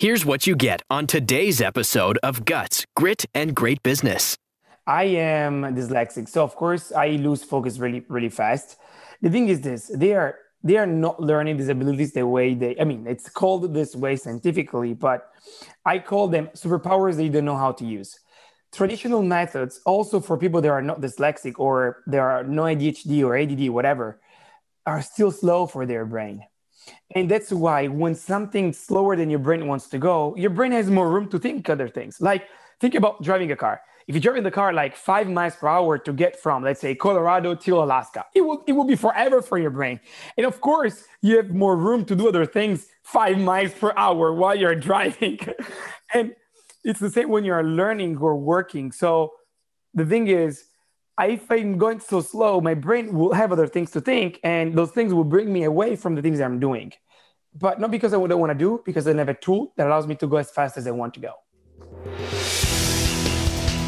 Here's what you get on today's episode of Guts, Grit, and Great Business. I am dyslexic, so of course I lose focus really, really fast. The thing is this: they are they are not learning disabilities the way they. I mean, it's called this way scientifically, but I call them superpowers they don't know how to use. Traditional methods, also for people that are not dyslexic or there are no ADHD or ADD, whatever, are still slow for their brain. And that's why when something slower than your brain wants to go, your brain has more room to think other things. Like think about driving a car. If you drive in the car like five miles per hour to get from, let's say, Colorado to Alaska, it will it will be forever for your brain. And of course, you have more room to do other things five miles per hour while you're driving. and it's the same when you're learning or working. So the thing is, if I'm going so slow, my brain will have other things to think, and those things will bring me away from the things I'm doing. But not because I don't want to do, because I have a tool that allows me to go as fast as I want to go.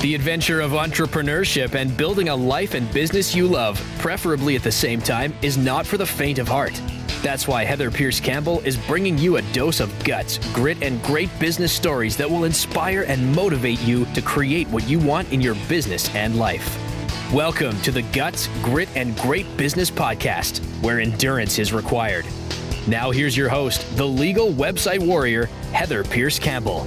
The adventure of entrepreneurship and building a life and business you love, preferably at the same time, is not for the faint of heart. That's why Heather Pierce Campbell is bringing you a dose of guts, grit, and great business stories that will inspire and motivate you to create what you want in your business and life. Welcome to the Guts, Grit, and Great Business Podcast, where endurance is required. Now, here's your host, the legal website warrior, Heather Pierce Campbell.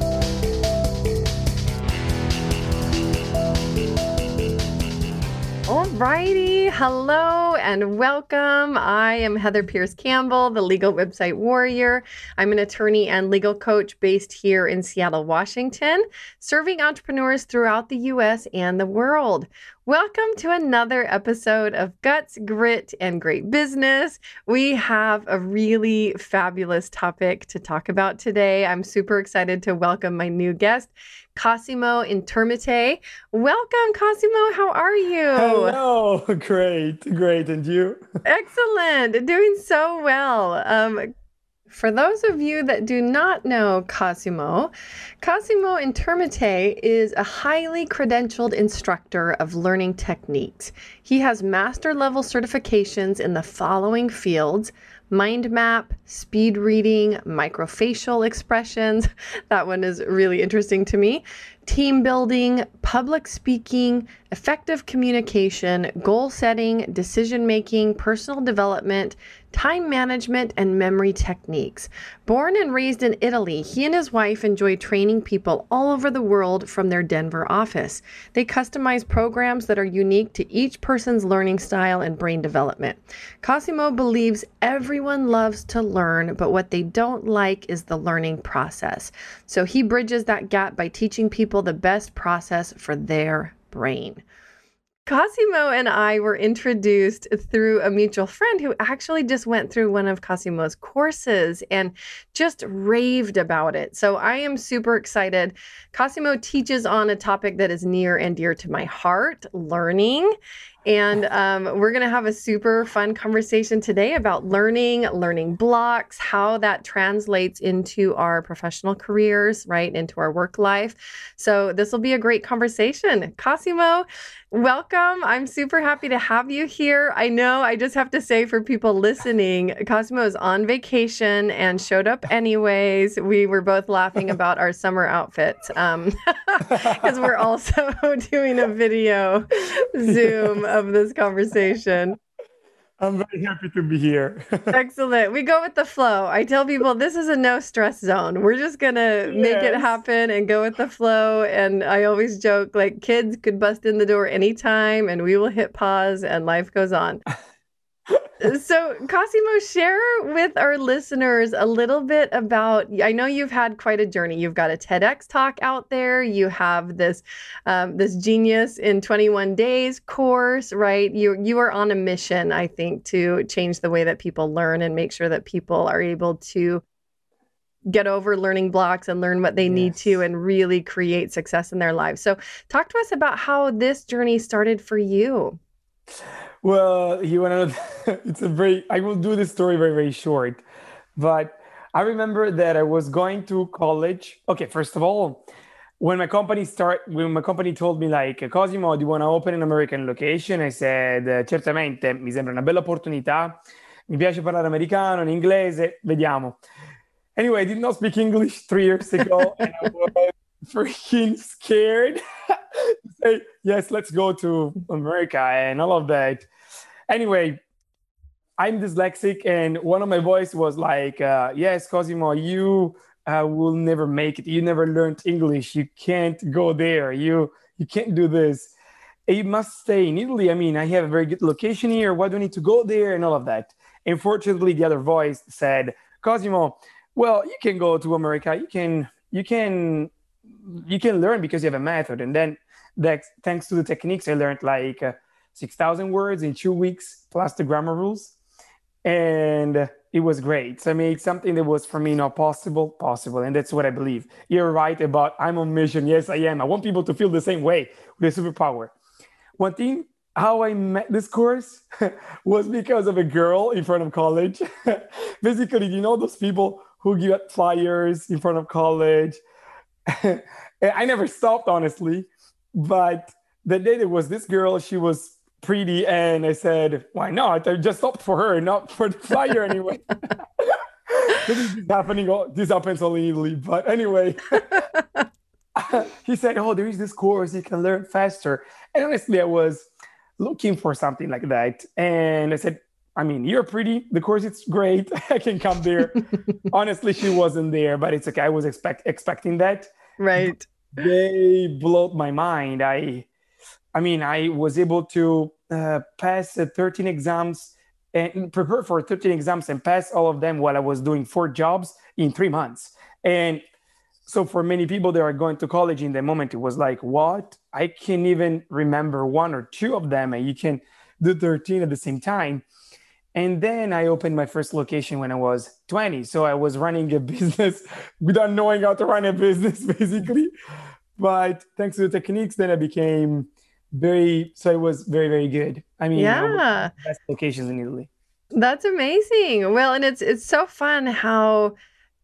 Alrighty, hello and welcome. I am Heather Pierce Campbell, the legal website warrior. I'm an attorney and legal coach based here in Seattle, Washington, serving entrepreneurs throughout the US and the world. Welcome to another episode of Guts, Grit, and Great Business. We have a really fabulous topic to talk about today. I'm super excited to welcome my new guest, Cosimo Intermite. Welcome, Cosimo. How are you? Hello. Great. Great. And you? Excellent. Doing so well. Um, for those of you that do not know Cosimo, Cosimo Intermite is a highly credentialed instructor of learning techniques. He has master level certifications in the following fields mind map, speed reading, microfacial expressions. That one is really interesting to me. Team building, public speaking, effective communication, goal setting, decision making, personal development, time management, and memory techniques. Born and raised in Italy, he and his wife enjoy training people all over the world from their Denver office. They customize programs that are unique to each person's learning style and brain development. Cosimo believes everyone loves to learn, but what they don't like is the learning process. So he bridges that gap by teaching people the best process for their brain. Cosimo and I were introduced through a mutual friend who actually just went through one of Cosimo's courses and just raved about it. So I am super excited. Cosimo teaches on a topic that is near and dear to my heart learning. And um, we're going to have a super fun conversation today about learning, learning blocks, how that translates into our professional careers, right? Into our work life. So, this will be a great conversation. Cosimo, welcome. I'm super happy to have you here. I know I just have to say for people listening, Cosimo is on vacation and showed up anyways. We were both laughing about our summer outfits because um, we're also doing a video Zoom of this conversation. I'm very happy to be here. Excellent. We go with the flow. I tell people this is a no stress zone. We're just going to yes. make it happen and go with the flow. And I always joke like kids could bust in the door anytime and we will hit pause and life goes on. so, Cosimo, share with our listeners a little bit about. I know you've had quite a journey. You've got a TEDx talk out there. You have this um, this Genius in 21 Days course, right? You you are on a mission, I think, to change the way that people learn and make sure that people are able to get over learning blocks and learn what they yes. need to and really create success in their lives. So, talk to us about how this journey started for you. Well, you want to it's a very, I will do this story very, very short. But I remember that I was going to college. Okay, first of all, when my company start, when my company told me like, Cosimo, do you want to open an American location? I said, certamente, mi sembra una bella opportunità. Mi piace parlare americano, in inglese, vediamo. anyway, I did not speak English three years ago, and I was freaking scared to say yes, let's go to America and all of that. Anyway, I'm dyslexic, and one of my voice was like, uh, "Yes, Cosimo, you uh, will never make it. You never learned English. You can't go there. You you can't do this. You must stay in Italy. I mean, I have a very good location here. Why do I need to go there and all of that?" Unfortunately, the other voice said, "Cosimo, well, you can go to America. You can you can you can learn because you have a method." And then, that, thanks to the techniques, I learned like uh, six thousand words in two weeks plus the grammar rules and it was great. I mean, it's something that was for me not possible, possible, and that's what I believe. You're right about I'm on mission. Yes, I am. I want people to feel the same way with a superpower. One thing, how I met this course was because of a girl in front of college. Basically, you know those people who give flyers in front of college. I never stopped, honestly, but the day there was this girl. She was pretty and I said, why not? I just stopped for her, not for the flyer anyway. this is happening. All, This happens only in Italy. But anyway, he said, oh, there is this course you can learn faster. And honestly, I was looking for something like that. And I said, I mean, you're pretty. The course is great. I can come there. Honestly, she wasn't there, but it's okay. I was expect expecting that. Right. They blew my mind. I I mean, I was able to Uh, pass 13 exams and prepare for 13 exams and pass all of them while I was doing four jobs in three months. And so for many people that are going to college in the moment, it was like, what? I can't even remember one or two of them, and you can do 13 at the same time. And then I opened my first location when I was 20. So I was running a business without knowing how to run a business, basically. But thanks to the techniques, then I became very so it was very very good. I mean yeah. best locations in italy. That's amazing. Well and it's it's so fun how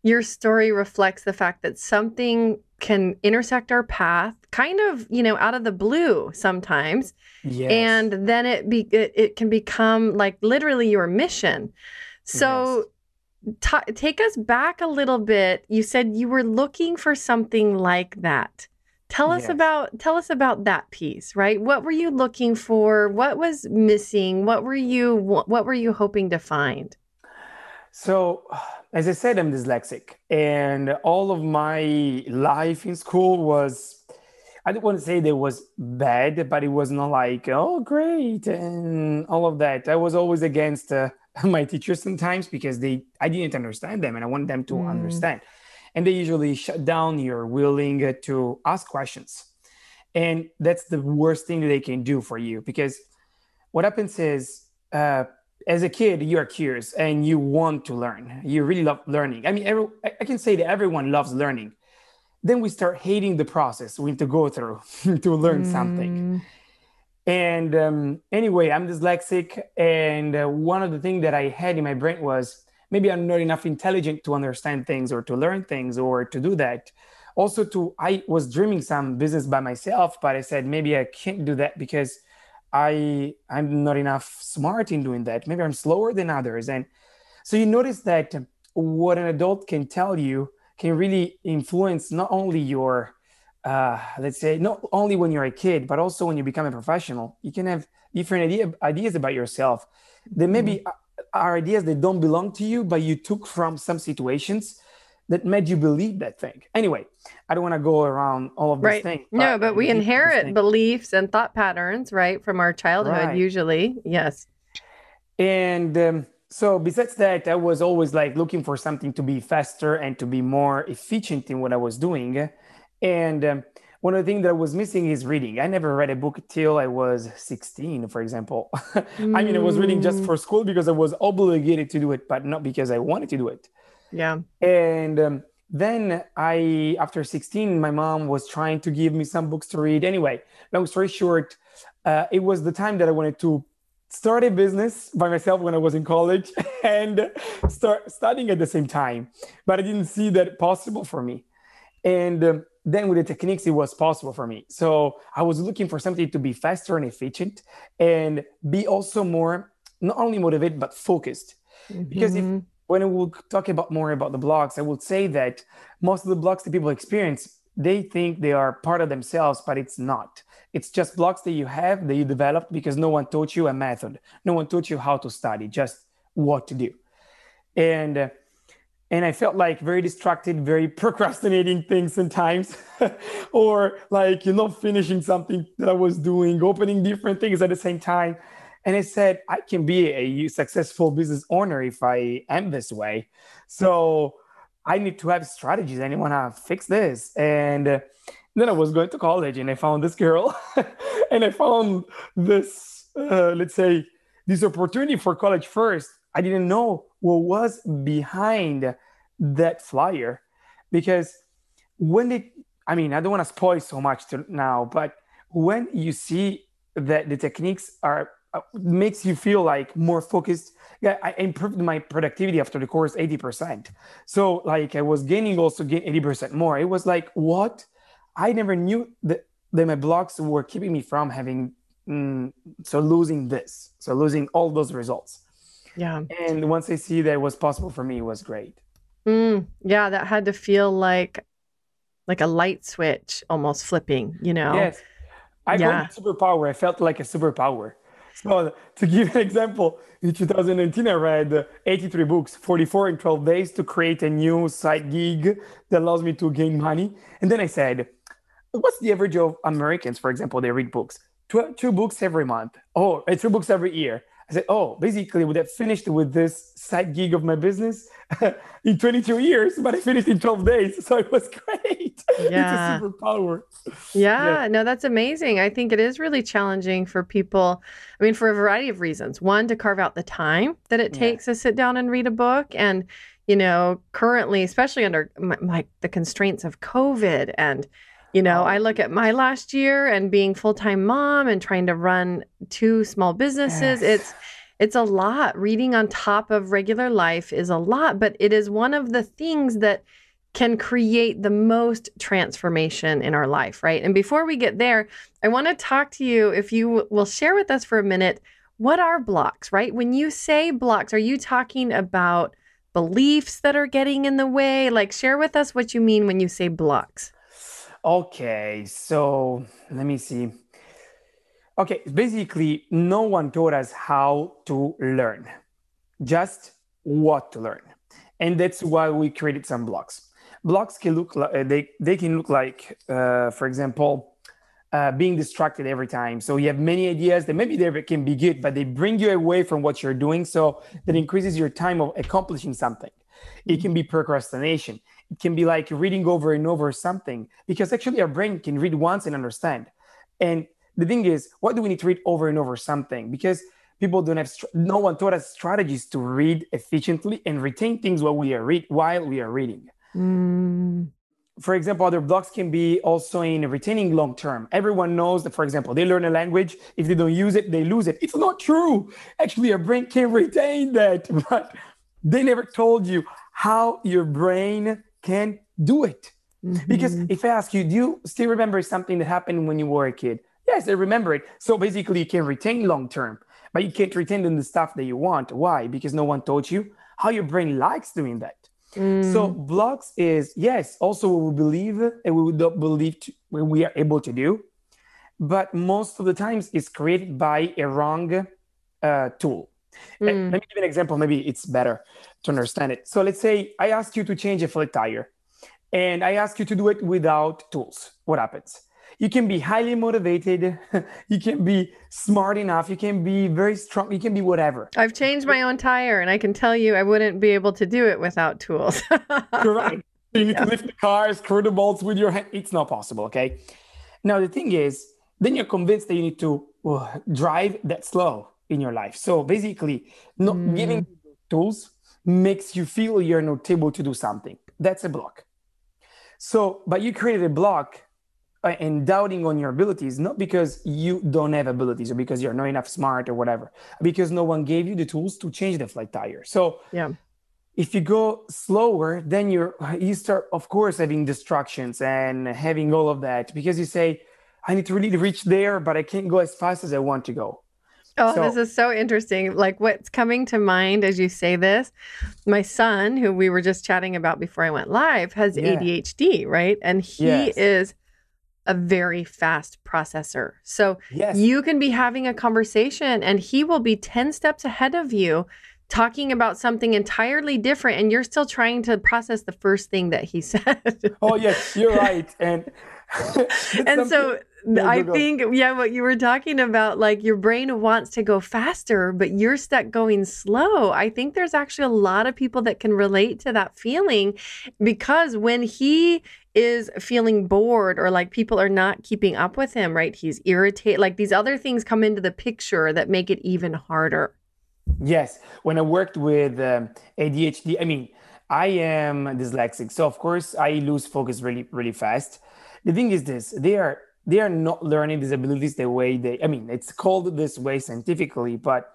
your story reflects the fact that something can intersect our path kind of you know out of the blue sometimes. Yes. and then it be it, it can become like literally your mission. So yes. t- take us back a little bit. You said you were looking for something like that Tell us yes. about tell us about that piece, right? What were you looking for? What was missing? What were you what were you hoping to find? So, as I said, I'm dyslexic, and all of my life in school was I don't want to say that was bad, but it was not like oh great and all of that. I was always against uh, my teachers sometimes because they I didn't understand them, and I wanted them to mm. understand and they usually shut down you're willing to ask questions. And that's the worst thing that they can do for you because what happens is uh, as a kid you're curious and you want to learn. You really love learning. I mean every, i can say that everyone loves learning. Then we start hating the process we need to go through to learn mm. something and um, anyway i'm dyslexic and uh, one of the things that i had in my brain was maybe I'm not enough intelligent to understand things or to learn things or to do that. Also, to I was dreaming some business by myself, but I said maybe I can't do that because I I'm not enough smart in doing that. Maybe I'm slower than others. And so you notice that what an adult can tell you can really influence not only your uh, let's say not only when you're a kid, but also when you become a professional. You can have different idea, ideas about yourself. Then maybe mm-hmm are ideas that don't belong to you, but you took from some situations that made you believe that thing. Anyway, I don't want to go around all of these right. things. no, but we inherit beliefs and thought patterns, right, from our childhood, right. usually. Yes. And um, so, besides that, I was always like looking for something to be faster and to be more efficient in what I was doing. And um, one of the things that I was missing is reading. I never read a book till I was 16, for example. mm. I mean, I was reading just for school because I was obligated to do it, but not because I wanted to do it. Yeah. And um, then I, after 16, my mom was trying to give me some books to read. Anyway, long story short, uh, it was the time that I wanted to start a business by myself when I was in college and start studying at the same time. But I didn't see that possible for me. And um, then with the techniques it was possible for me so i was looking for something to be faster and efficient and be also more not only motivated but focused mm-hmm. because if when we'll talk about more about the blocks, I would say that most of the blocks that people experience, they think they are part of themselves, but it's not. It's just blocks that you have that you developed because no one taught you a method. No one taught you how to study, just what to do. And uh, and I felt like very distracted, very procrastinating things sometimes, or like you know finishing something that I was doing, opening different things at the same time. And I said, I can be a successful business owner if I am this way. So I need to have strategies. I want to fix this. And then I was going to college and I found this girl and I found this, uh, let's say, this opportunity for college first. I didn't know what was behind that flyer because when they, I mean, I don't want to spoil so much to now, but when you see that the techniques are uh, makes you feel like more focused. Yeah, I improved my productivity after the course 80%. So like I was gaining also gain 80% more. It was like, what? I never knew that, that my blocks were keeping me from having, mm, so losing this, so losing all those results. Yeah. And once I see that it was possible for me, it was great. Mm, yeah, that had to feel like like a light switch almost flipping, you know? Yes. I yeah. got superpower. I felt like a superpower. So to give an example, in 2019, I read 83 books, 44 in 12 days to create a new side gig that allows me to gain money. And then I said, what's the average of Americans, for example, they read books? Two, two books every month. Oh, two books every year. I said, oh, basically, would have finished with this side gig of my business in 22 years, but I finished in 12 days. So it was great. Yeah. it's a superpower. Yeah, yeah, no, that's amazing. I think it is really challenging for people. I mean, for a variety of reasons. One, to carve out the time that it takes yeah. to sit down and read a book. And, you know, currently, especially under like the constraints of COVID and, you know, I oh. look at my last year and being full-time mom and trying to run two small businesses. Yes. It's it's a lot. Reading on top of regular life is a lot, but it is one of the things that can create the most transformation in our life, right? And before we get there, I want to talk to you if you will share with us for a minute what are blocks, right? When you say blocks, are you talking about beliefs that are getting in the way? Like share with us what you mean when you say blocks. Okay, so let me see. Okay, basically, no one taught us how to learn, just what to learn, and that's why we created some blocks. Blocks can look like uh, they they can look like, uh, for example, uh, being distracted every time. So you have many ideas that maybe they can be good, but they bring you away from what you're doing. So that increases your time of accomplishing something. It can be procrastination can be like reading over and over something because actually our brain can read once and understand. And the thing is, why do we need to read over and over something? Because people don't have no one taught us strategies to read efficiently and retain things while we are read while we are reading. Mm. For example, other blocks can be also in retaining long term. Everyone knows that, for example, they learn a language. If they don't use it, they lose it. It's not true. Actually, our brain can retain that, but they never told you how your brain can do it. Mm-hmm. Because if I ask you, do you still remember something that happened when you were a kid? Yes, I remember it. So basically, you can retain long term, but you can't retain the stuff that you want. Why? Because no one taught you how your brain likes doing that. Mm. So blocks is yes, also what we believe and we don't believe to, when we are able to do, but most of the times it's created by a wrong uh, tool. Mm. Let me give an example. Maybe it's better to understand it. So let's say I ask you to change a flat tire and I ask you to do it without tools. What happens? You can be highly motivated. you can be smart enough. You can be very strong. You can be whatever. I've changed my own tire and I can tell you I wouldn't be able to do it without tools. Correct. You need yeah. to lift the car, screw the bolts with your hand. It's not possible. Okay. Now, the thing is, then you're convinced that you need to uh, drive that slow in your life. So basically, not mm. giving tools makes you feel you're not able to do something. That's a block. So, but you created a block uh, and doubting on your abilities, not because you don't have abilities or because you're not enough smart or whatever, because no one gave you the tools to change the flat tire. So, yeah. If you go slower, then you're you start, of course, having distractions and having all of that because you say, I need to really reach there, but I can't go as fast as I want to go. Oh, so, this is so interesting. Like what's coming to mind as you say this, my son, who we were just chatting about before I went live, has yeah. ADHD, right? And he yes. is a very fast processor. So yes. you can be having a conversation and he will be 10 steps ahead of you talking about something entirely different and you're still trying to process the first thing that he said. oh yes, you're right. And and so I think, yeah, what you were talking about, like your brain wants to go faster, but you're stuck going slow. I think there's actually a lot of people that can relate to that feeling because when he is feeling bored or like people are not keeping up with him, right? He's irritated. Like these other things come into the picture that make it even harder. Yes. When I worked with um, ADHD, I mean, I am dyslexic. So, of course, I lose focus really, really fast. The thing is this they are they are not learning disabilities the way they i mean it's called this way scientifically but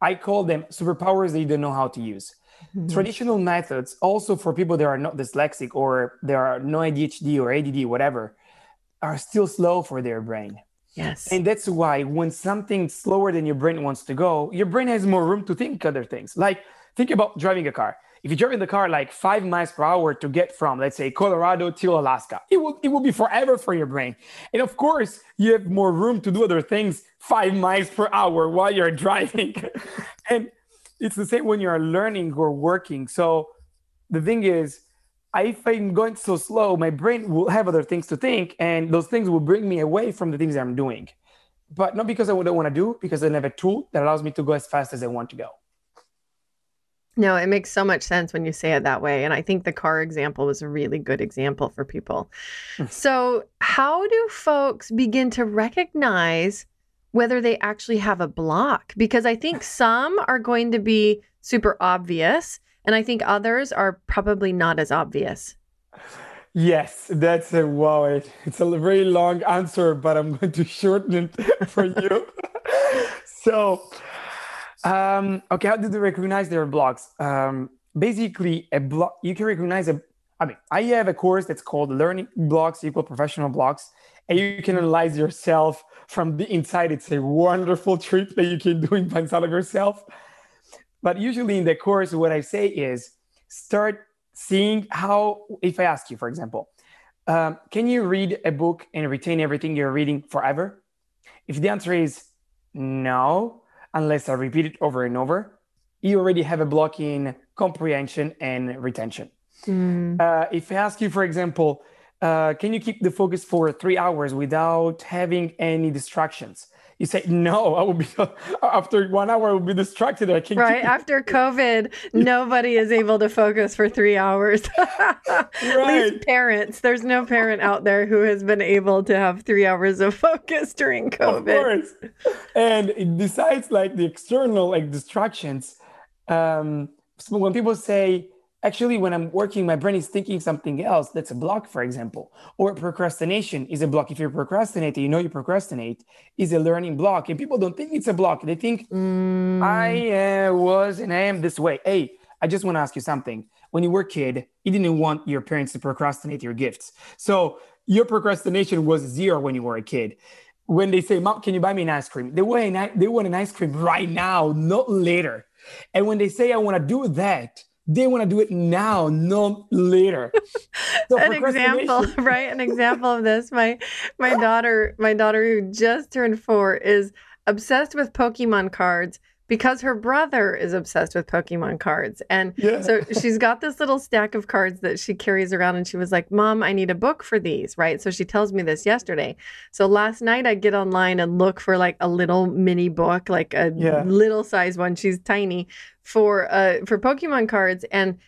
i call them superpowers they don't know how to use. Mm-hmm. traditional methods also for people that are not dyslexic or there are no adhd or add whatever are still slow for their brain. Yes. And that's why when something slower than your brain wants to go your brain has more room to think other things. Like think about driving a car if you drive in the car like five miles per hour to get from, let's say, Colorado to Alaska, it will it will be forever for your brain. And of course, you have more room to do other things five miles per hour while you're driving. and it's the same when you're learning or working. So the thing is, if I'm going so slow, my brain will have other things to think, and those things will bring me away from the things I'm doing. But not because I don't want to do, because I have a tool that allows me to go as fast as I want to go. No, it makes so much sense when you say it that way. And I think the car example was a really good example for people. Hmm. so, how do folks begin to recognize whether they actually have a block? Because I think some are going to be super obvious, and I think others are probably not as obvious. Yes, that's a wow. It, it's a very long answer, but I'm going to shorten it for you. so, um, okay, how do they recognize their blocks? Um, basically, a block you can recognize a. I mean, I have a course that's called Learning Blocks Equal Professional Blocks, and you can analyze yourself from the inside. It's a wonderful trip that you can do inside of yourself. But usually in the course, what I say is start seeing how. If I ask you, for example, um, can you read a book and retain everything you're reading forever? If the answer is no, unless I repeat it over and over, you already have a block in comprehension and retention. Mm. Uh, if I ask you, for example, uh, can you keep the focus for three hours without having any distractions? You say no i will be after one hour i will be distracted. I can't right after covid nobody is able to focus for three hours. Right. at least parents. There's no parent out there who has been able to have three hours of focus during covid. of course. and besides like the external like distractions um when people say Actually, when I'm working, my brain is thinking something else. That's a block, for example. Or procrastination is a block. If you're procrastinating, you know you procrastinate, is a learning block. And people don't think it's a block. They think, mm. I uh, was and I am this way. Hey, I just want to ask you something. When you were a kid, you didn't want your parents to procrastinate your gifts. So your procrastination was zero when you were a kid. When they say, Mom, can you buy me an ice cream? They want an, they want an ice cream right now, not later. And when they say, I want to do that, they want to do it now, not later. So An example, right? An example of this. My my daughter, my daughter who just turned four, is obsessed with Pokemon cards because her brother is obsessed with Pokemon cards. And yeah. so she's got this little stack of cards that she carries around. And she was like, Mom, I need a book for these. Right. So she tells me this yesterday. So last night I get online and look for like a little mini book, like a yeah. little size one. She's tiny for uh for Pokemon cards. And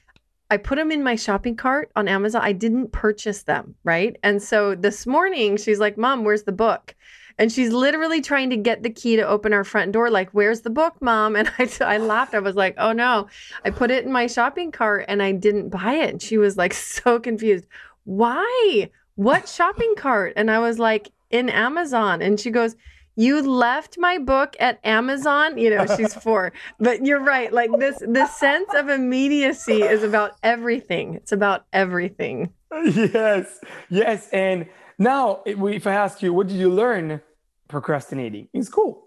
I put them in my shopping cart on Amazon. I didn't purchase them, right? And so this morning she's like, "Mom, where's the book?" And she's literally trying to get the key to open our front door. Like, where's the book, mom? And I, I laughed. I was like, oh no. I put it in my shopping cart and I didn't buy it. And she was like, so confused. Why? What shopping cart? And I was like, in Amazon. And she goes, you left my book at Amazon. You know, she's four, but you're right. Like this, the sense of immediacy is about everything. It's about everything. Yes, yes. And now, eh, if I ask you, what did you learn procrastinating in school?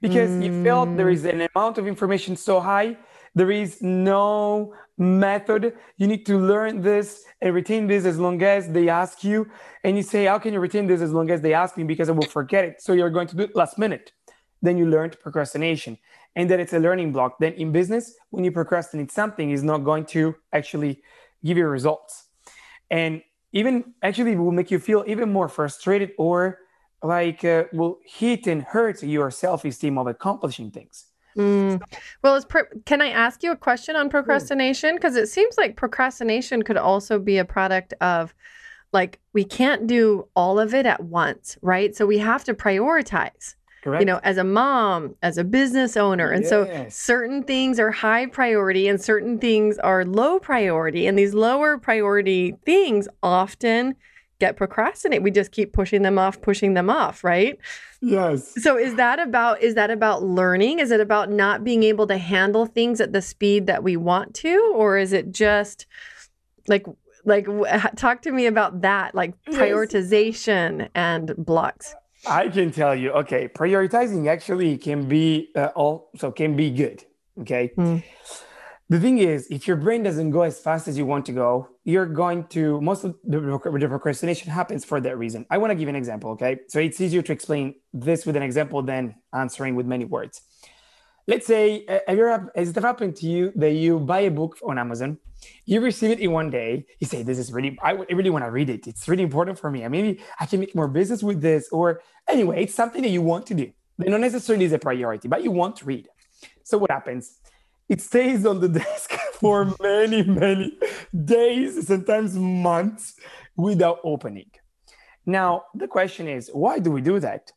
because mm. you felt there is an amount of information so high there is no method. You need to learn this and retain this as long as they ask you. And you say, How can you retain this as long as they ask me? Because I will forget it. So you're going to do it last minute. Then you learned procrastination. And then it's a learning block. Then in business, when you procrastinate something, is not going to actually give you results. And even actually will make you feel even more frustrated or like uh, will hit and hurt your self-esteem of accomplishing things Mm. Well, is pro- can I ask you a question on procrastination? Because it seems like procrastination could also be a product of like we can't do all of it at once, right? So we have to prioritize. Correct. You know, as a mom, as a business owner. And yes. so certain things are high priority and certain things are low priority. And these lower priority things often get procrastinate. We just keep pushing them off, pushing them off, right? Yes. So is that about is that about learning? Is it about not being able to handle things at the speed that we want to or is it just like like talk to me about that like prioritization yes. and blocks. I can tell you. Okay, prioritizing actually can be uh, also can be good, okay? Mm the thing is, if your brain doesn't go as fast as you want to go, you're going to most of the, the procrastination happens for that reason. I want to give an example, okay? So it's easier to explain this with an example than answering with many words. Let's say, uh, have you ever, has it happened to you that you buy a book on Amazon, you receive it in one day, you say, "This is really, I really want to read it. It's really important for me. I maybe I can make more business with this." Or anyway, it's something that you want to do. They not necessarily is a priority, but you want to read. So what happens? It stays on the desk for many, many days, sometimes months without opening. Now, the question is, why do we do that?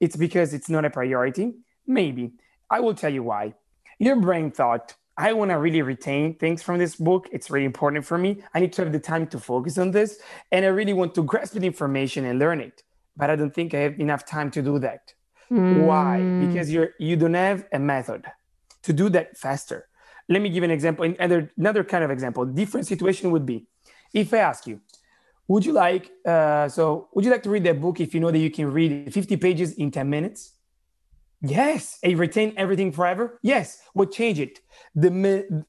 It's because it's not a priority? Maybe. I will tell you why. Your brain thought, I want to really retain things from this book. It's really important for me. I need to have the time to focus on this. And I really want to grasp the information and learn it. But I don't think I have enough time to do that. Mm. Why? Because you're you don't have a method to do that faster. Let me give an example. Another, another kind of example. Different situation would be if I ask you, would you like uh, so would you like to read that book if you know that you can read 50 pages in 10 minutes? Yes. And retain everything forever? Yes. What change it? The,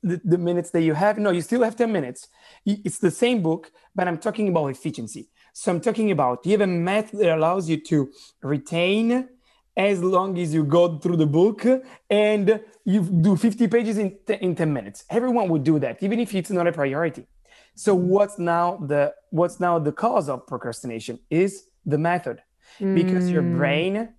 the, the minutes that you have? No, you still have 10 minutes. It's the same book, but I'm talking about efficiency. So I'm talking about you have a method that allows you to retain as long as you go through the book and you do 50 pages in, in 10 minutes. Everyone would do that even if it's not a priority. So what's now the what's now the cause of procrastination is the method. Because mm. your brain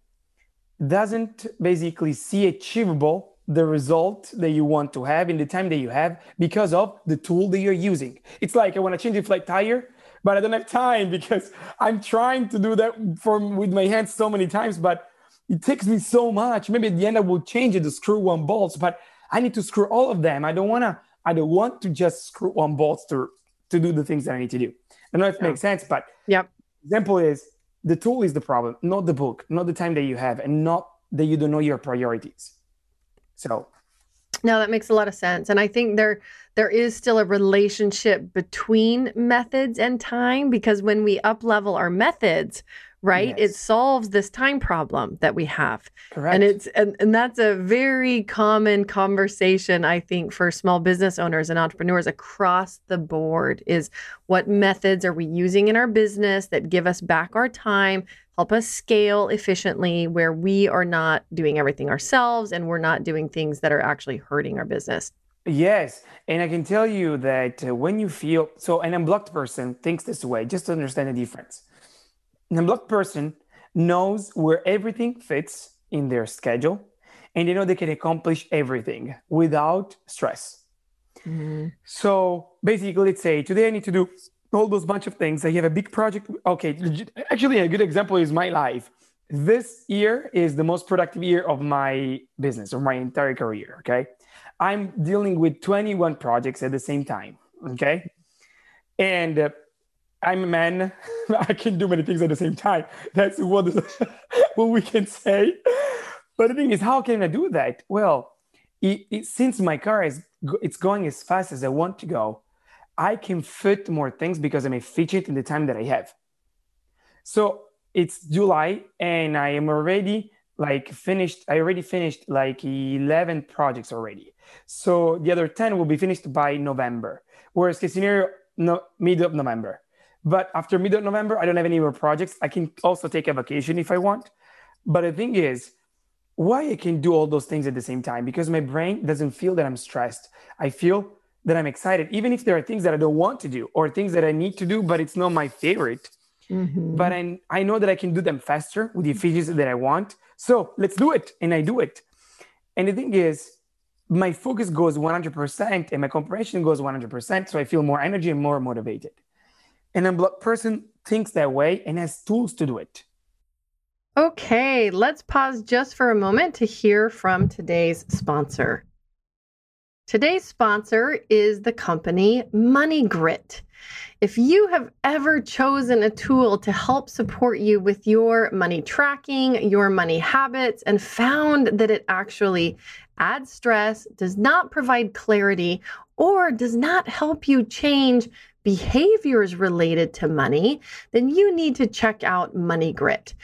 doesn't basically see achievable the result that you want to have in the time that you have because of the tool that you're using. It's like i want to change the flat tire but i don't have time because i'm trying to do that from with my hands so many times but it takes me so much. Maybe at the end I will change it to screw one bolts, but I need to screw all of them. I don't want to. I don't want to just screw one bolts to to do the things that I need to do. I know it yeah. makes sense, but yeah. Example is the tool is the problem, not the book, not the time that you have, and not that you don't know your priorities. So no, that makes a lot of sense. And I think there there is still a relationship between methods and time because when we up level our methods, right? Yes. It solves this time problem that we have. Correct. And it's and, and that's a very common conversation, I think, for small business owners and entrepreneurs across the board is what methods are we using in our business that give us back our time, help us scale efficiently where we are not doing everything ourselves and we're not doing things that are actually hurting our business. Yes, and I can tell you that uh, when you feel so, an unblocked person thinks this way, just to understand the difference an unblocked person knows where everything fits in their schedule and they know they can accomplish everything without stress. Mm-hmm. So basically, let's say today I need to do all those bunch of things. I have a big project. Okay, actually, a good example is my life. This year is the most productive year of my business or my entire career. Okay, I'm dealing with 21 projects at the same time. Okay, and uh, I'm a man. I can do many things at the same time. That's what, what we can say. But the thing is, how can I do that? Well, it, it, since my car is it's going as fast as I want to go, I can fit more things because I'm efficient in the time that I have. So it's July, and I am already like finished. I already finished like 11 projects already. So the other 10 will be finished by November. Worst case scenario, no, mid of November. But after mid of November, I don't have any more projects. I can also take a vacation if I want. But the thing is, why I can do all those things at the same time? Because my brain doesn't feel that I'm stressed. I feel that I'm excited, even if there are things that I don't want to do or things that I need to do, but it's not my favorite. Mm-hmm. But I, I know that I can do them faster with the efficiency that I want. So let's do it. And I do it. And the thing is, my focus goes 100% and my comprehension goes 100%. So I feel more energy and more motivated. And a person thinks that way and has tools to do it. Okay, let's pause just for a moment to hear from today's sponsor. Today's sponsor is the company Money Grit. If you have ever chosen a tool to help support you with your money tracking, your money habits, and found that it actually adds stress, does not provide clarity, or does not help you change behaviors related to money, then you need to check out Money Grit.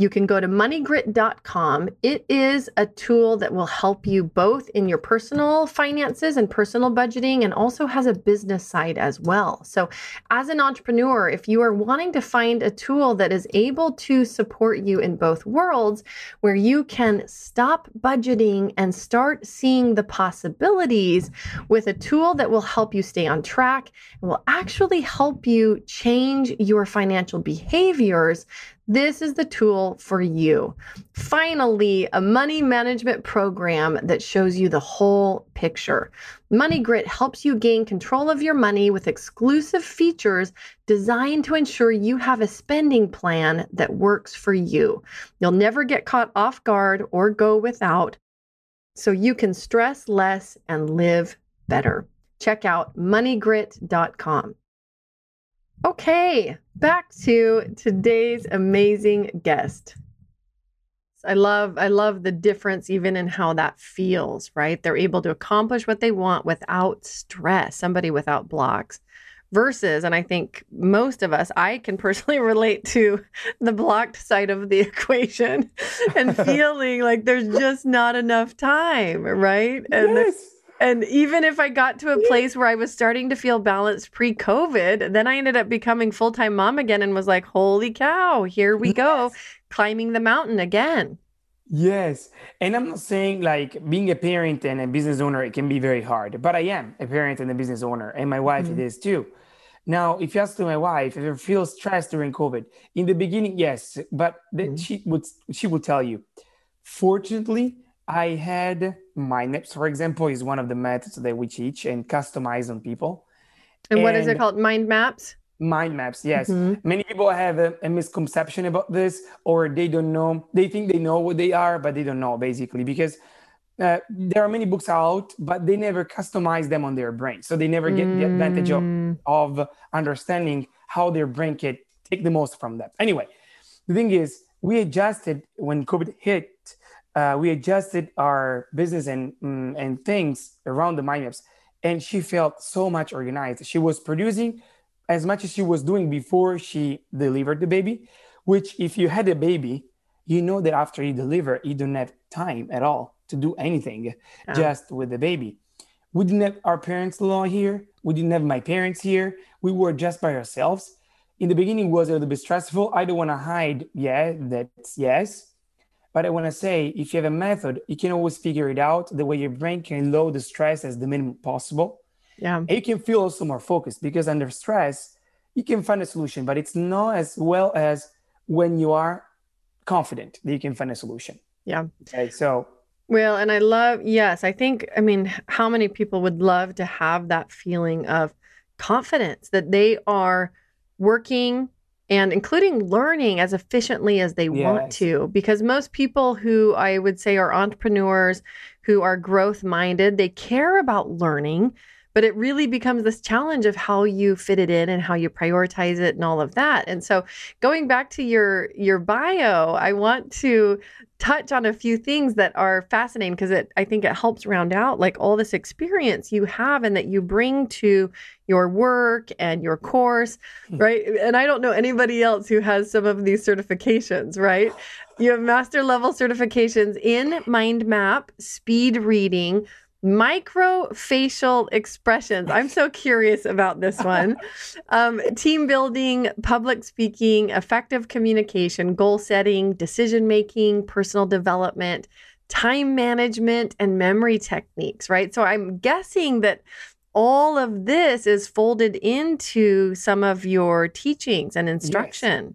You can go to moneygrit.com. It is a tool that will help you both in your personal finances and personal budgeting, and also has a business side as well. So, as an entrepreneur, if you are wanting to find a tool that is able to support you in both worlds, where you can stop budgeting and start seeing the possibilities with a tool that will help you stay on track and will actually help you change your financial behaviors this is the tool for you. Finally, a money management program that shows you the whole picture. Money Grit helps you gain control of your money with exclusive features designed to ensure you have a spending plan that works for you. You'll never get caught off guard or go without, so you can stress less and live better. Check out moneygrit.com. Okay, back to today's amazing guest. I love I love the difference even in how that feels, right? They're able to accomplish what they want without stress, somebody without blocks. Versus, and I think most of us, I can personally relate to the blocked side of the equation and feeling like there's just not enough time, right? And yes and even if I got to a place where I was starting to feel balanced pre COVID, then I ended up becoming full time mom again and was like, holy cow, here we go, climbing the mountain again. Yes. And I'm not saying like being a parent and a business owner, it can be very hard, but I am a parent and a business owner, and my wife mm-hmm. it is too. Now, if you ask to my wife if you feel stressed during COVID, in the beginning, yes, but mm-hmm. she would she would tell you. Fortunately, I had mind maps, for example, is one of the methods that we teach and customize on people. And, and what is it called? Mind maps? Mind maps, yes. Mm-hmm. Many people have a, a, misconception about this, or they don't know. They think they know what they are, but they don't know basically because uh, there are many books out, but they never customize them on their brain. So they never get mm. the advantage of, mm. of understanding how their brain can take the most from that. Anyway, the thing is, we adjusted when COVID hit uh, we adjusted our business and mm, and things around the mind maps and she felt so much organized. She was producing as much as she was doing before she delivered the baby which if you had a baby you know that after you deliver you don't have time at all to do anything just with the baby. We didn't have our parents law here. We didn't have my parents here. We were just by ourselves. In the beginning was a little bit stressful. I don't want to hide yeah that's yes but I want to say, if you have a method, you can always figure it out the way your brain can load the stress as the minimum possible. Yeah. And you can feel also more focused because under stress, you can find a solution, but it's not as well as when you are confident that you can find a solution. Yeah. Okay. So, well, and I love, yes, I think, I mean, how many people would love to have that feeling of confidence that they are working and including learning as efficiently as they yes. want to. Because most people who I would say are entrepreneurs who are growth minded, they care about learning, but it really becomes this challenge of how you fit it in and how you prioritize it and all of that. And so going back to your your bio, I want to touch on a few things that are fascinating because it I think it helps round out like all this experience you have and that you bring to your work and your course, hmm. right? And I don't know anybody else who has some of these certifications, right? You have master level certifications in mind map, speed reading, micro facial expressions. I'm so curious about this one. Um, team building, public speaking, effective communication, goal setting, decision making, personal development, time management, and memory techniques, right? So I'm guessing that all of this is folded into some of your teachings and instruction. Yes.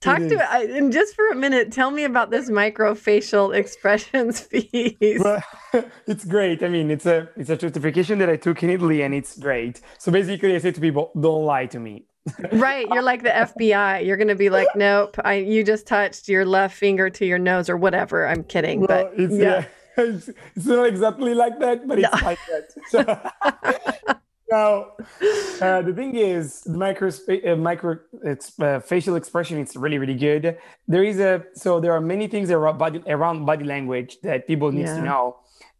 Talk to I, and just for a minute, tell me about this microfacial expressions piece. Well, it's great. I mean, it's a it's a certification that I took in Italy, and it's great. So basically, I say to people, "Don't lie to me." right, you're like the FBI. You're going to be like, "Nope, I you just touched your left finger to your nose or whatever." I'm kidding, well, but it's, yeah. yeah. It's, not exactly like that, but it's no. like that. So, now, uh, the thing is, the micro uh, micro it's, uh, facial expression is really really good. There is a so there are many things around body around body language that people need yeah. to know,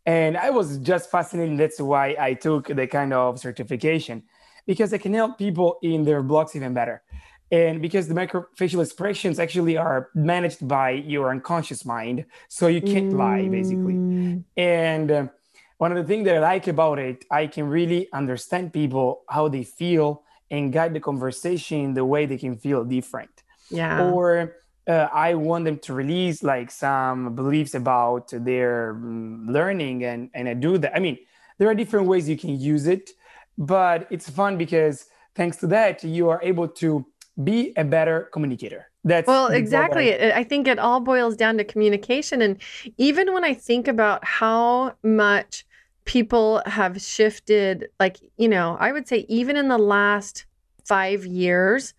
and I was just fascinated. That's why I took the kind of certification because I can help people in their blocks even better, and because the micro facial expressions actually are managed by your unconscious mind, so you can't mm. lie basically, and. One of the things that I like about it, I can really understand people how they feel and guide the conversation in the way they can feel different. Yeah. Or uh, I want them to release like some beliefs about their um, learning, and and I do that. I mean, there are different ways you can use it, but it's fun because thanks to that, you are able to be a better communicator. That's well, exactly. I think it all boils down to communication. And even when I think about how much people have shifted like you know i would say even in the last five years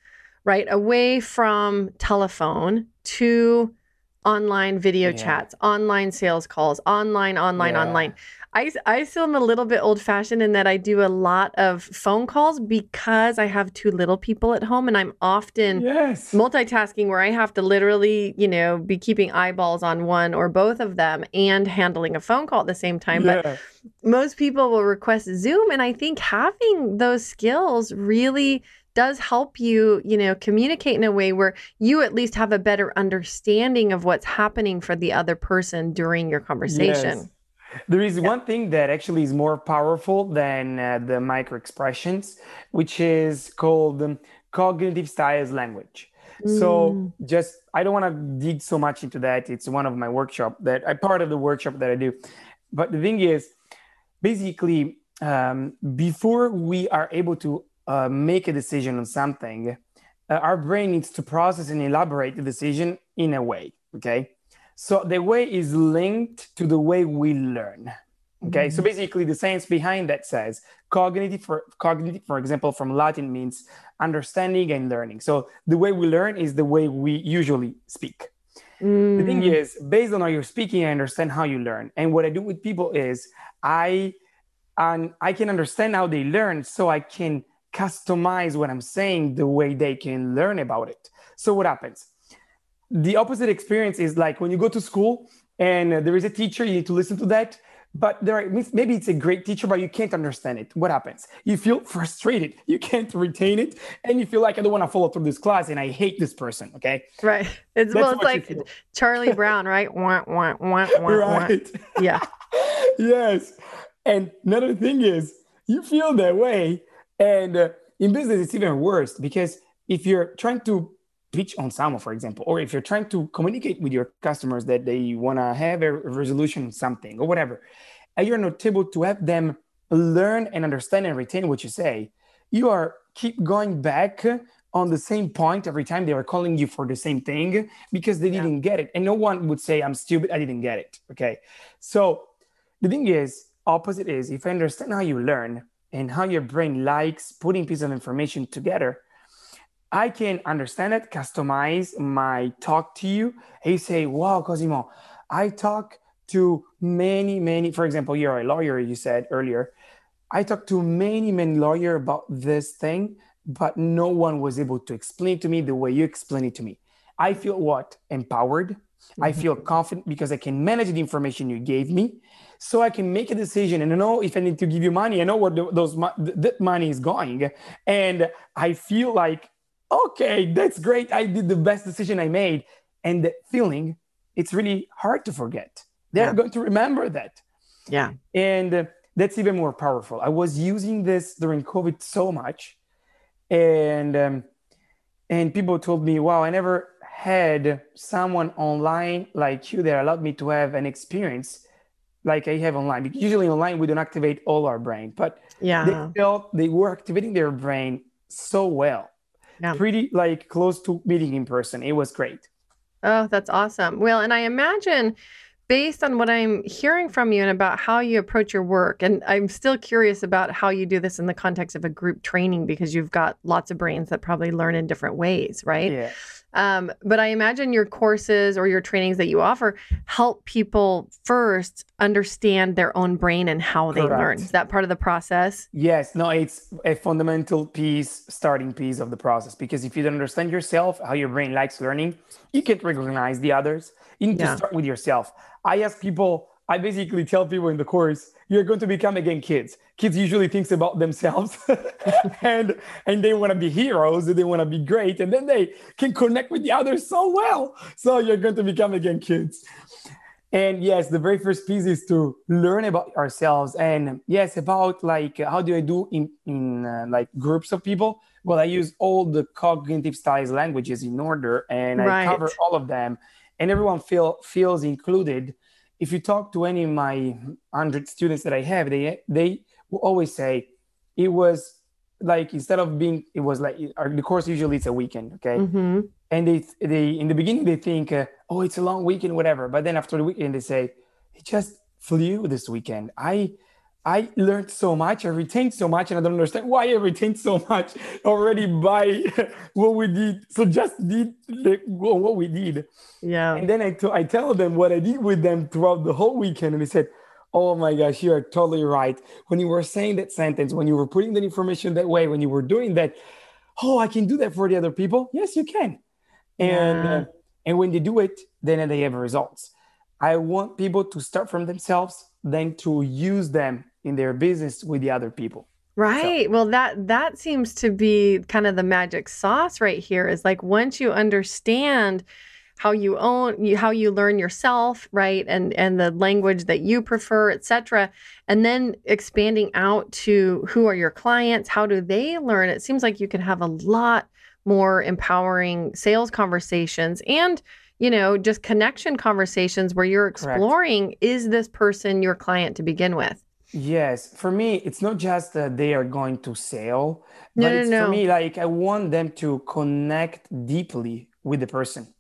right away from telephone to online video yeah. chats online sales calls online online yeah. online I, I still am a little bit old fashioned in that I do a lot of phone calls because I have two little people at home and I'm often yes. multitasking where I have to literally, you know, be keeping eyeballs on one or both of them and handling a phone call at the same time. Yeah. But most people will request Zoom. And I think having those skills really does help you, you know, communicate in a way where you at least have a better understanding of what's happening for the other person during your conversation. Yes. There is yeah. one thing that actually is more powerful than uh, the micro expressions, which is called um, cognitive styles language. Mm. So just I don't want to dig so much into that. It's one of my workshop that I part of the workshop that I do. But the thing is, basically, um, before we are able to uh, make a decision on something, uh, our brain needs to process and elaborate the decision in a way. Okay. So the way is linked to the way we learn. Okay, mm-hmm. so basically the science behind that says cognitive for cognitive, for example, from Latin means understanding and learning. So the way we learn is the way we usually speak. Mm. The thing mm. is, based on how you're speaking, I understand how you learn. And what I do with people is I and I can understand how they learn so I can customize what I'm saying the way they can learn about it. So what happens? The opposite experience is like when you go to school and there is a teacher, you need to listen to that. But there are, maybe it's a great teacher, but you can't understand it. What happens? You feel frustrated. You can't retain it, and you feel like I don't want to follow through this class, and I hate this person. Okay, right. It's That's well, it's like Charlie Brown, right? wah, wah, wah, wah, right. Wah. Yeah. yes. And another thing is, you feel that way, and uh, in business, it's even worse because if you're trying to pitch on Samo, for example, or if you're trying to communicate with your customers that they want to have a resolution on something or whatever, and you're not able to have them learn and understand and retain what you say, you are keep going back on the same point every time they are calling you for the same thing because they didn't get it. And no one would say, I'm stupid, I didn't get it. Okay. So the thing is, opposite is if I understand how you learn and how your brain likes putting pieces of information together, I can understand it, customize my talk to you. And you say, wow, Cosimo, I talk to many, many, for example, you're a lawyer, you said earlier. I talked to many, many lawyer about this thing, but no one was able to explain to me the way you explain it to me. I feel what? Empowered. Mm-hmm. I feel confident because I can manage the information you gave me. So I can make a decision and I know if I need to give you money, I know where the, those that money is going. And I feel like, okay, that's great. I did the best decision I made. And the feeling, it's really hard to forget. They're yeah. going to remember that. Yeah. And that's even more powerful. I was using this during COVID so much. And um, and people told me, wow, I never had someone online like you that allowed me to have an experience like I have online. Because usually online we don't activate all our brain, but yeah, they felt they were activating their brain so well. Yeah. Pretty like close to meeting in person. It was great. Oh, that's awesome. Well, and I imagine based on what I'm hearing from you and about how you approach your work, and I'm still curious about how you do this in the context of a group training because you've got lots of brains that probably learn in different ways, right? Yeah. Um, but I imagine your courses or your trainings that you offer help people first understand their own brain and how they Correct. learn. Is that part of the process? Yes. No, it's a fundamental piece, starting piece of the process. Because if you don't understand yourself, how your brain likes learning, you can't recognize the others. You need yeah. to start with yourself. I ask people, I basically tell people in the course, you're going to become again kids. Kids usually thinks about themselves and and they want to be heroes, and they want to be great, and then they can connect with the others so well. So you're going to become again kids. And yes, the very first piece is to learn about ourselves. And yes, about like how do I do in in uh, like groups of people? Well, I use all the cognitive styles languages in order, and right. I cover all of them and everyone feel feels included if you talk to any of my 100 students that i have they they will always say it was like instead of being it was like the course usually it's a weekend okay? Mm-hmm. and they they in the beginning they think uh, oh it's a long weekend whatever. But then after the weekend they say it just flew this weekend. I I learned so much, I retained so much, and I don't understand why I retained so much already by what we did. So just did what we did. Yeah. And then I, t- I tell them what I did with them throughout the whole weekend. And they said, Oh my gosh, you are totally right. When you were saying that sentence, when you were putting that information that way, when you were doing that, oh, I can do that for the other people. Yes, you can. And yeah. uh, and when they do it, then they have results. I want people to start from themselves, then to use them in their business with the other people. Right. So. Well, that that seems to be kind of the magic sauce right here is like once you understand how you own you how you learn yourself right and and the language that you prefer etc and then expanding out to who are your clients how do they learn it seems like you can have a lot more empowering sales conversations and you know just connection conversations where you're exploring Correct. is this person your client to begin with Yes, for me, it's not just that they are going to sell, no, but no, it's no. for me like I want them to connect deeply with the person,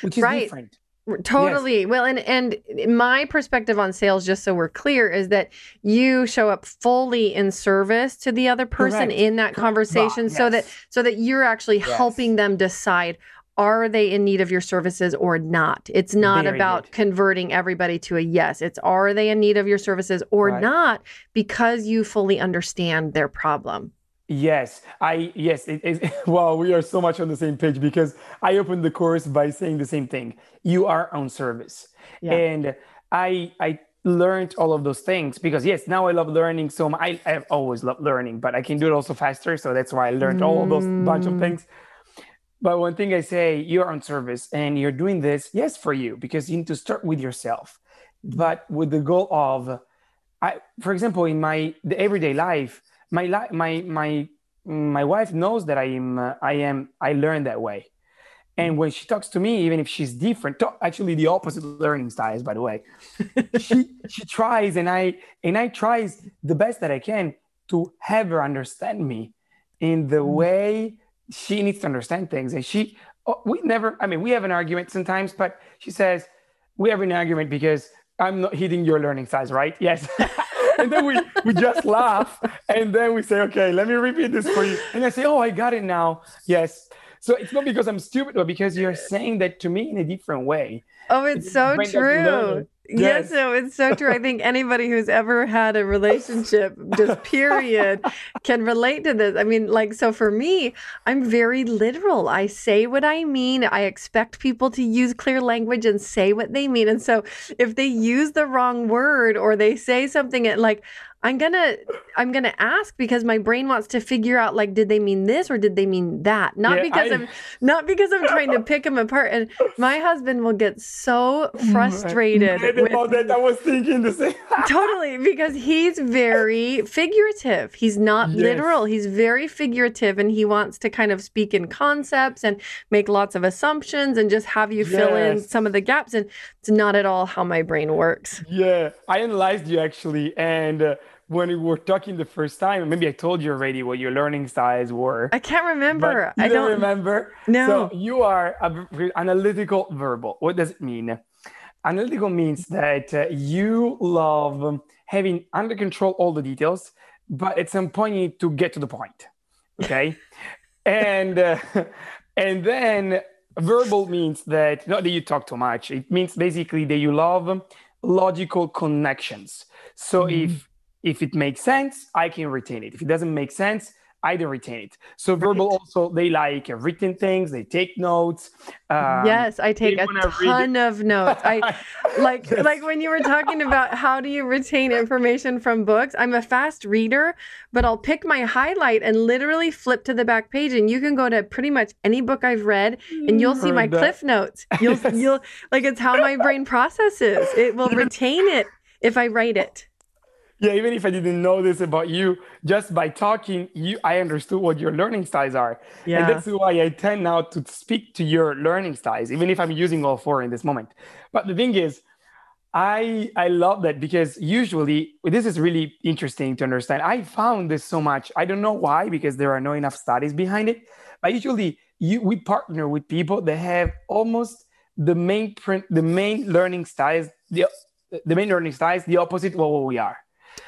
which is right. different. Totally. Yes. Well, and and my perspective on sales, just so we're clear, is that you show up fully in service to the other person Correct. in that conversation, so that so that you're actually yes. helping them decide are they in need of your services or not? It's not Very about good. converting everybody to a yes. It's are they in need of your services or right. not because you fully understand their problem. Yes, I yes. It, it, wow, we are so much on the same page because I opened the course by saying the same thing. You are on service, yeah. and I I learned all of those things because yes, now I love learning so much. I, I've always loved learning, but I can do it also faster. So that's why I learned mm. all of those bunch of mm. things. But one thing I say, you're on service and you're doing this, yes, for you, because you need to start with yourself, but with the goal of, I, for example, in my the everyday life, my li- my my my wife knows that I am uh, I am I learn that way, and when she talks to me, even if she's different, actually the opposite learning styles, by the way, she she tries and I and I tries the best that I can to have her understand me in the mm. way she needs to understand things. And she, oh, we never, I mean, we have an argument sometimes, but she says, we have an argument because I'm not hitting your learning size, right? Yes. and then we, we just laugh. And then we say, okay, let me repeat this for you. And I say, oh, I got it now. Yes. So it's not because I'm stupid, but because you're saying that to me in a different way. Oh, it's so true. Yes. yes, no, it's so true. I think anybody who's ever had a relationship, just period, can relate to this. I mean, like, so for me, I'm very literal. I say what I mean. I expect people to use clear language and say what they mean. And so if they use the wrong word or they say something it like, I'm gonna I'm gonna ask because my brain wants to figure out like did they mean this or did they mean that? Not yeah, because I... am not because I'm trying to pick them apart. And my husband will get so frustrated. with, that. I was thinking the same. totally, because he's very figurative. He's not yes. literal. He's very figurative and he wants to kind of speak in concepts and make lots of assumptions and just have you fill in some of the gaps. And it's not at all how my brain works. Yeah. I analyzed you actually and uh, when we were talking the first time, maybe I told you already what your learning styles were. I can't remember. I don't remember. No. So you are analytical verbal. What does it mean? Analytical means that uh, you love having under control all the details, but at some point you need to get to the point. Okay, and uh, and then verbal means that not that you talk too much. It means basically that you love logical connections. So mm-hmm. if if it makes sense, I can retain it. If it doesn't make sense, I don't retain it. So verbal right. also they like written things. They take notes. Um, yes, I take a ton of notes. I like yes. like when you were talking about how do you retain information from books. I'm a fast reader, but I'll pick my highlight and literally flip to the back page, and you can go to pretty much any book I've read, and you'll see my that. cliff notes. You'll you'll like it's how my brain processes. It will retain it if I write it yeah even if i didn't know this about you just by talking you i understood what your learning styles are. Yeah. and that's why i tend now to speak to your learning styles even if i'm using all four in this moment. But the thing is i i love that because usually this is really interesting to understand. I found this so much. I don't know why because there are no enough studies behind it. But usually you we partner with people that have almost the main print the main learning styles the the main learning styles the opposite of what we are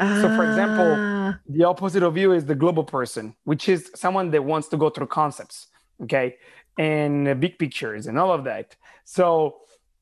so, for example, ah. the opposite of you is the global person, which is someone that wants to go through concepts, okay, and big pictures and all of that. So,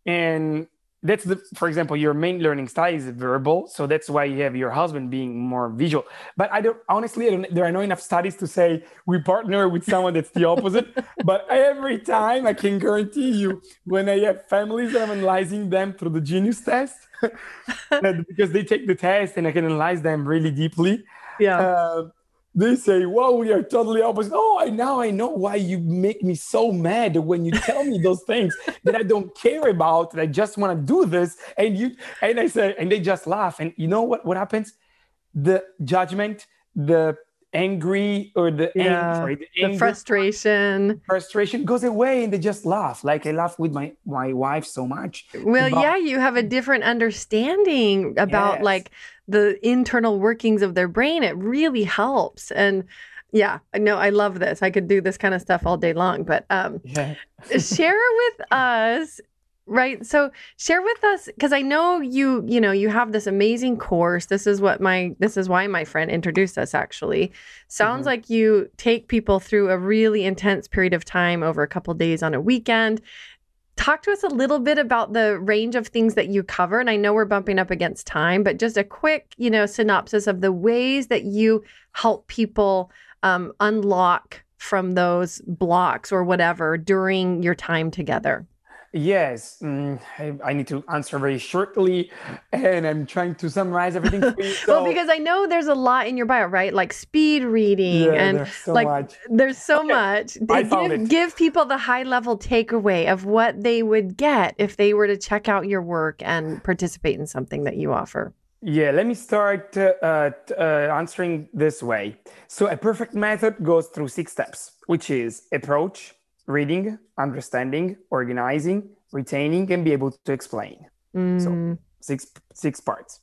and that's the, for example, your main learning style is verbal, so that's why you have your husband being more visual. But I don't honestly, I don't, there are no enough studies to say we partner with someone that's the opposite. but every time, I can guarantee you, when I have families I'm analyzing them through the Genius test because they take the test and I can analyze them really deeply. Yeah. Uh, they say, "Well, we are totally opposite." Oh, I now I know why you make me so mad when you tell me those things that I don't care about. That I just want to do this, and you and I say, and they just laugh. And you know what? What happens? The judgment, the angry or the, yeah, sorry, the, the frustration. Frustration goes away and they just laugh. Like i laugh with my my wife so much. Well about- yeah you have a different understanding about yes. like the internal workings of their brain. It really helps. And yeah no i love this. I could do this kind of stuff all day long but um yeah. share with us Right. So share with us because I know you, you know, you have this amazing course. This is what my this is why my friend introduced us actually. Sounds mm-hmm. like you take people through a really intense period of time over a couple days on a weekend. Talk to us a little bit about the range of things that you cover. And I know we're bumping up against time, but just a quick, you know, synopsis of the ways that you help people um, unlock from those blocks or whatever during your time together. Yes, mm, I, I, need to answer very shortly, and I'm trying to summarize everything. For you, so. well, because I know there's a lot in your bio, right? Like speed reading, yeah, and there's so like much. there's so okay. much. I give, found it. give people the high level takeaway of what they would get if they were to check out your work and participate in something that you offer. Yeah, let me start uh, uh, uh answering this way. So, a perfect method goes through six steps, which is approach reading, understanding, organizing, retaining, and be able to explain. Mm. So six six parts.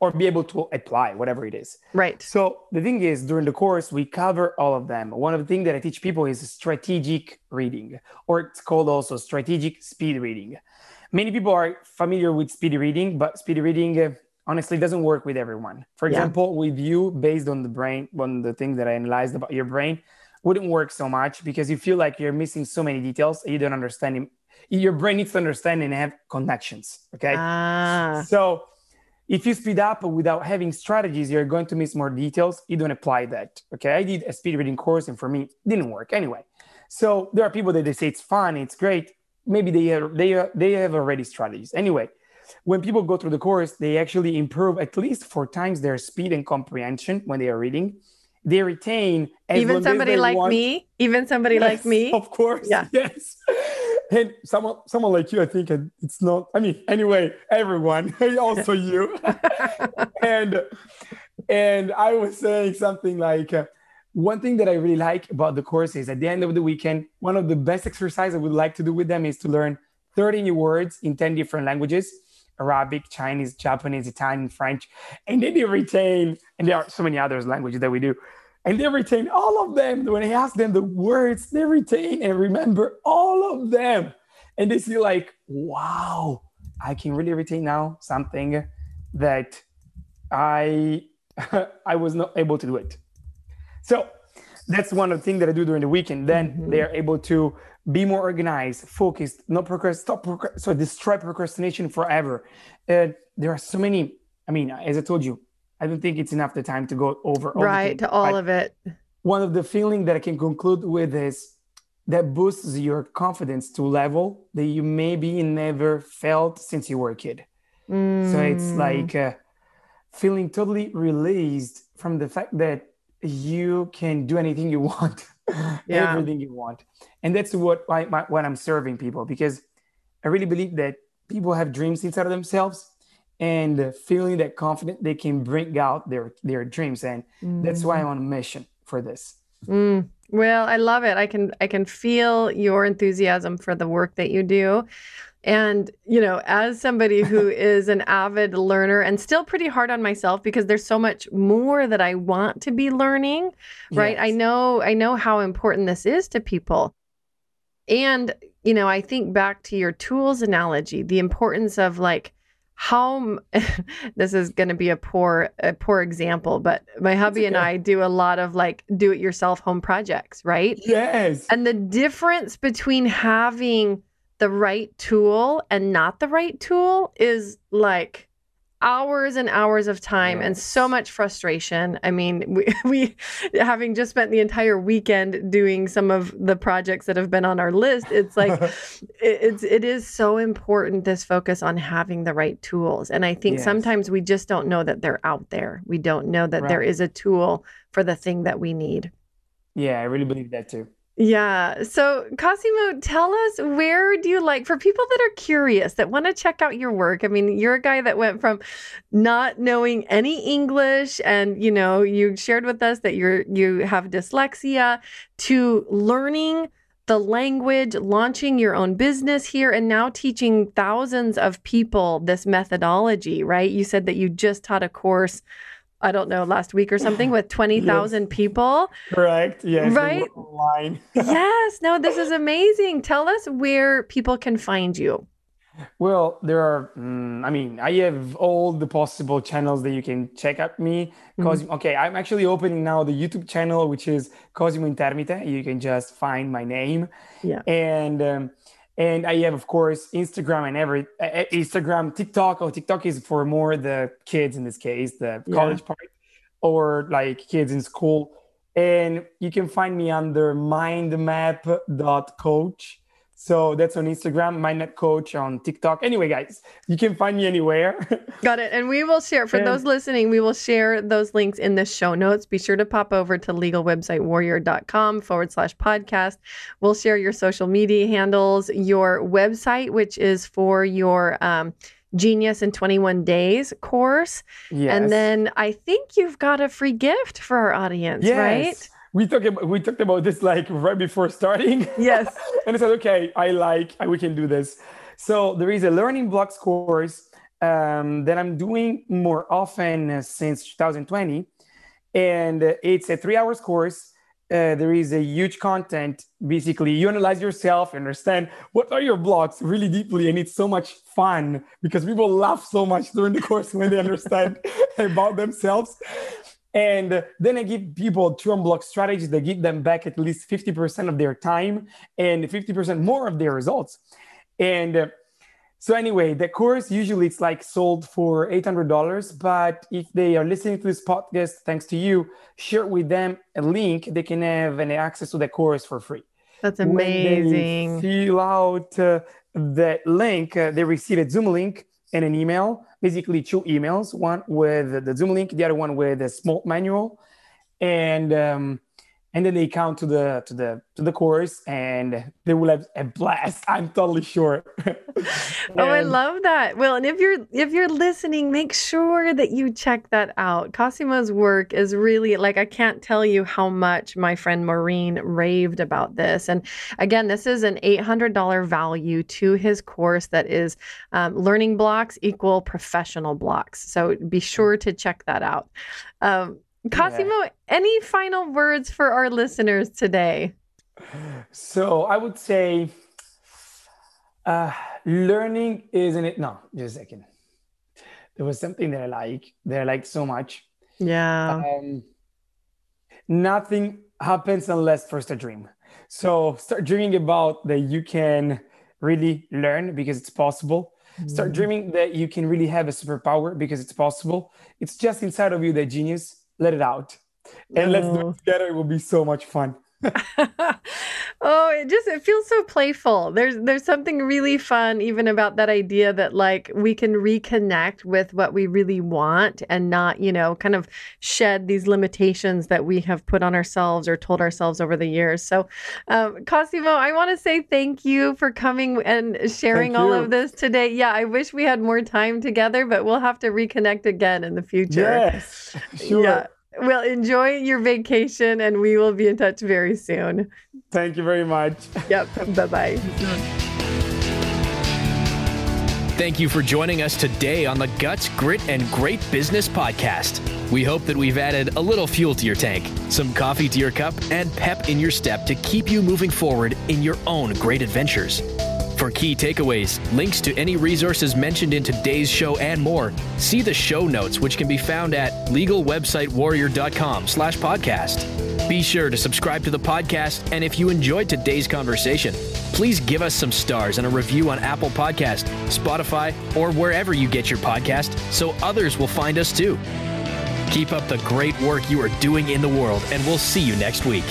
Or be able to apply whatever it is. Right. So the thing is, during the course, we cover all of them. One of the things that I teach people is strategic reading, or it's called also strategic speed reading. Many people are familiar with speed reading, but speed reading uh, honestly doesn't work with everyone. For example, with you, based on the brain, on the things that I analyzed about your brain, wouldn't work so much because you feel like you're missing so many details you don't understand Your brain needs to understand and have connections. Okay. Ah. So if you speed up without having strategies, you're going to miss more details. You don't apply that. Okay. I did a speed reading course and for me, it didn't work anyway. So there are people that they say it's fun, it's great. Maybe they have, they, they have already strategies. Anyway, when people go through the course, they actually improve at least four times their speed and comprehension when they are reading. They retain even somebody like want. me, even somebody yes, like me. Of course. Yeah. Yes. And someone someone like you, I think it's not, I mean, anyway, everyone, also you. and and I was saying something like uh, one thing that I really like about the course is at the end of the weekend, one of the best exercises I would like to do with them is to learn 30 new words in 10 different languages Arabic, Chinese, Japanese, Italian, French, and then they retain, and there are so many other languages that we do, and they retain all of them. When I ask them the words, they retain and remember all of them. And they see like, wow, I can really retain now something that I I was not able to do it. So that's one of the things that I do during the weekend. Then mm-hmm. they are able to be more organized, focused, not procrastinate, stop procrast- so destroy procrastination forever. Uh, there are so many. I mean, as I told you, I don't think it's enough the time to go over all right to all of it. One of the feeling that I can conclude with is that boosts your confidence to level that you maybe never felt since you were a kid. Mm. So it's mm. like uh, feeling totally released from the fact that you can do anything you want yeah. everything you want and that's what I, my, what i'm serving people because i really believe that people have dreams inside of themselves and feeling that confident they can bring out their their dreams and mm. that's why i'm on a mission for this mm. well i love it i can i can feel your enthusiasm for the work that you do and, you know, as somebody who is an avid learner and still pretty hard on myself because there's so much more that I want to be learning, right? Yes. I know I know how important this is to people. And, you know, I think back to your tools analogy, the importance of like how this is going to be a poor a poor example but my hubby okay. and I do a lot of like do it yourself home projects right yes and the difference between having the right tool and not the right tool is like hours and hours of time yes. and so much frustration. I mean, we, we having just spent the entire weekend doing some of the projects that have been on our list, it's like it, it's it is so important this focus on having the right tools. And I think yes. sometimes we just don't know that they're out there. We don't know that right. there is a tool for the thing that we need. Yeah, I really believe that too. Yeah. So, Cosimo, tell us where do you like for people that are curious that want to check out your work? I mean, you're a guy that went from not knowing any English and, you know, you shared with us that you're you have dyslexia to learning the language, launching your own business here and now teaching thousands of people this methodology, right? You said that you just taught a course I don't know, last week or something with 20,000 yes. people. Correct. Yes. Right. yes. No, this is amazing. Tell us where people can find you. Well, there are, mm, I mean, I have all the possible channels that you can check out me. Because, mm-hmm. okay, I'm actually opening now the YouTube channel, which is Cosimo Intermite. You can just find my name. Yeah. And, um, and I have, of course, Instagram and every uh, Instagram, TikTok. Oh, TikTok is for more the kids in this case, the college part, or like kids in school. And you can find me under mindmap.coach. So that's on Instagram, my net Coach on TikTok. Anyway, guys, you can find me anywhere. Got it. And we will share, for and, those listening, we will share those links in the show notes. Be sure to pop over to legalwebsitewarrior.com forward slash podcast. We'll share your social media handles, your website, which is for your, um, Genius in 21 Days course. Yes. And then I think you've got a free gift for our audience, yes. right? We talked about we talked about this like right before starting. Yes. and I said, okay, I like we can do this. So there is a learning blocks course um, that I'm doing more often since 2020, and it's a three hours course. Uh, there is a huge content. Basically, you analyze yourself, understand what are your blocks really deeply, and it's so much fun because people laugh so much during the course when they understand about themselves. And then I give people to unblock strategies that give them back at least 50% of their time and 50% more of their results. And uh, so anyway, the course usually it's like sold for eight hundred dollars, but if they are listening to this podcast, thanks to you, share with them a link. They can have an access to the course for free. That's amazing. When they fill out uh, that link, uh, they receive a Zoom link and an email. Basically, two emails: one with the Zoom link, the other one with a small manual, and um, and then they come to the to the to the course and they will have a blast. I'm totally sure. Oh i love that. Well and if you're if you're listening make sure that you check that out. Cosimo's work is really like i can't tell you how much my friend maureen raved about this. And again this is an $800 value to his course that is um, learning blocks equal professional blocks. So be sure to check that out. Um, Cosimo, yeah. any final words for our listeners today? So I would say uh, learning isn't it? No, just a second. There was something that I like, that I like so much. Yeah. Um, nothing happens unless first a dream. So start dreaming about that you can really learn because it's possible. Mm-hmm. Start dreaming that you can really have a superpower because it's possible. It's just inside of you, the genius let it out. And let's do it together. It will be so much fun oh, it just it feels so playful. There's there's something really fun even about that idea that like we can reconnect with what we really want and not, you know, kind of shed these limitations that we have put on ourselves or told ourselves over the years. So, um, Cosimo, I want to say thank you for coming and sharing all of this today. Yeah, I wish we had more time together, but we'll have to reconnect again in the future. Yes, sure. Yeah. Well, enjoy your vacation and we will be in touch very soon. Thank you very much. Yep. bye bye. Thank you for joining us today on the Guts, Grit, and Great Business podcast. We hope that we've added a little fuel to your tank, some coffee to your cup, and pep in your step to keep you moving forward in your own great adventures. For key takeaways, links to any resources mentioned in today's show and more, see the show notes which can be found at legalwebsitewarrior.com slash podcast. Be sure to subscribe to the podcast, and if you enjoyed today's conversation, please give us some stars and a review on Apple Podcast, Spotify, or wherever you get your podcast so others will find us too. Keep up the great work you are doing in the world, and we'll see you next week.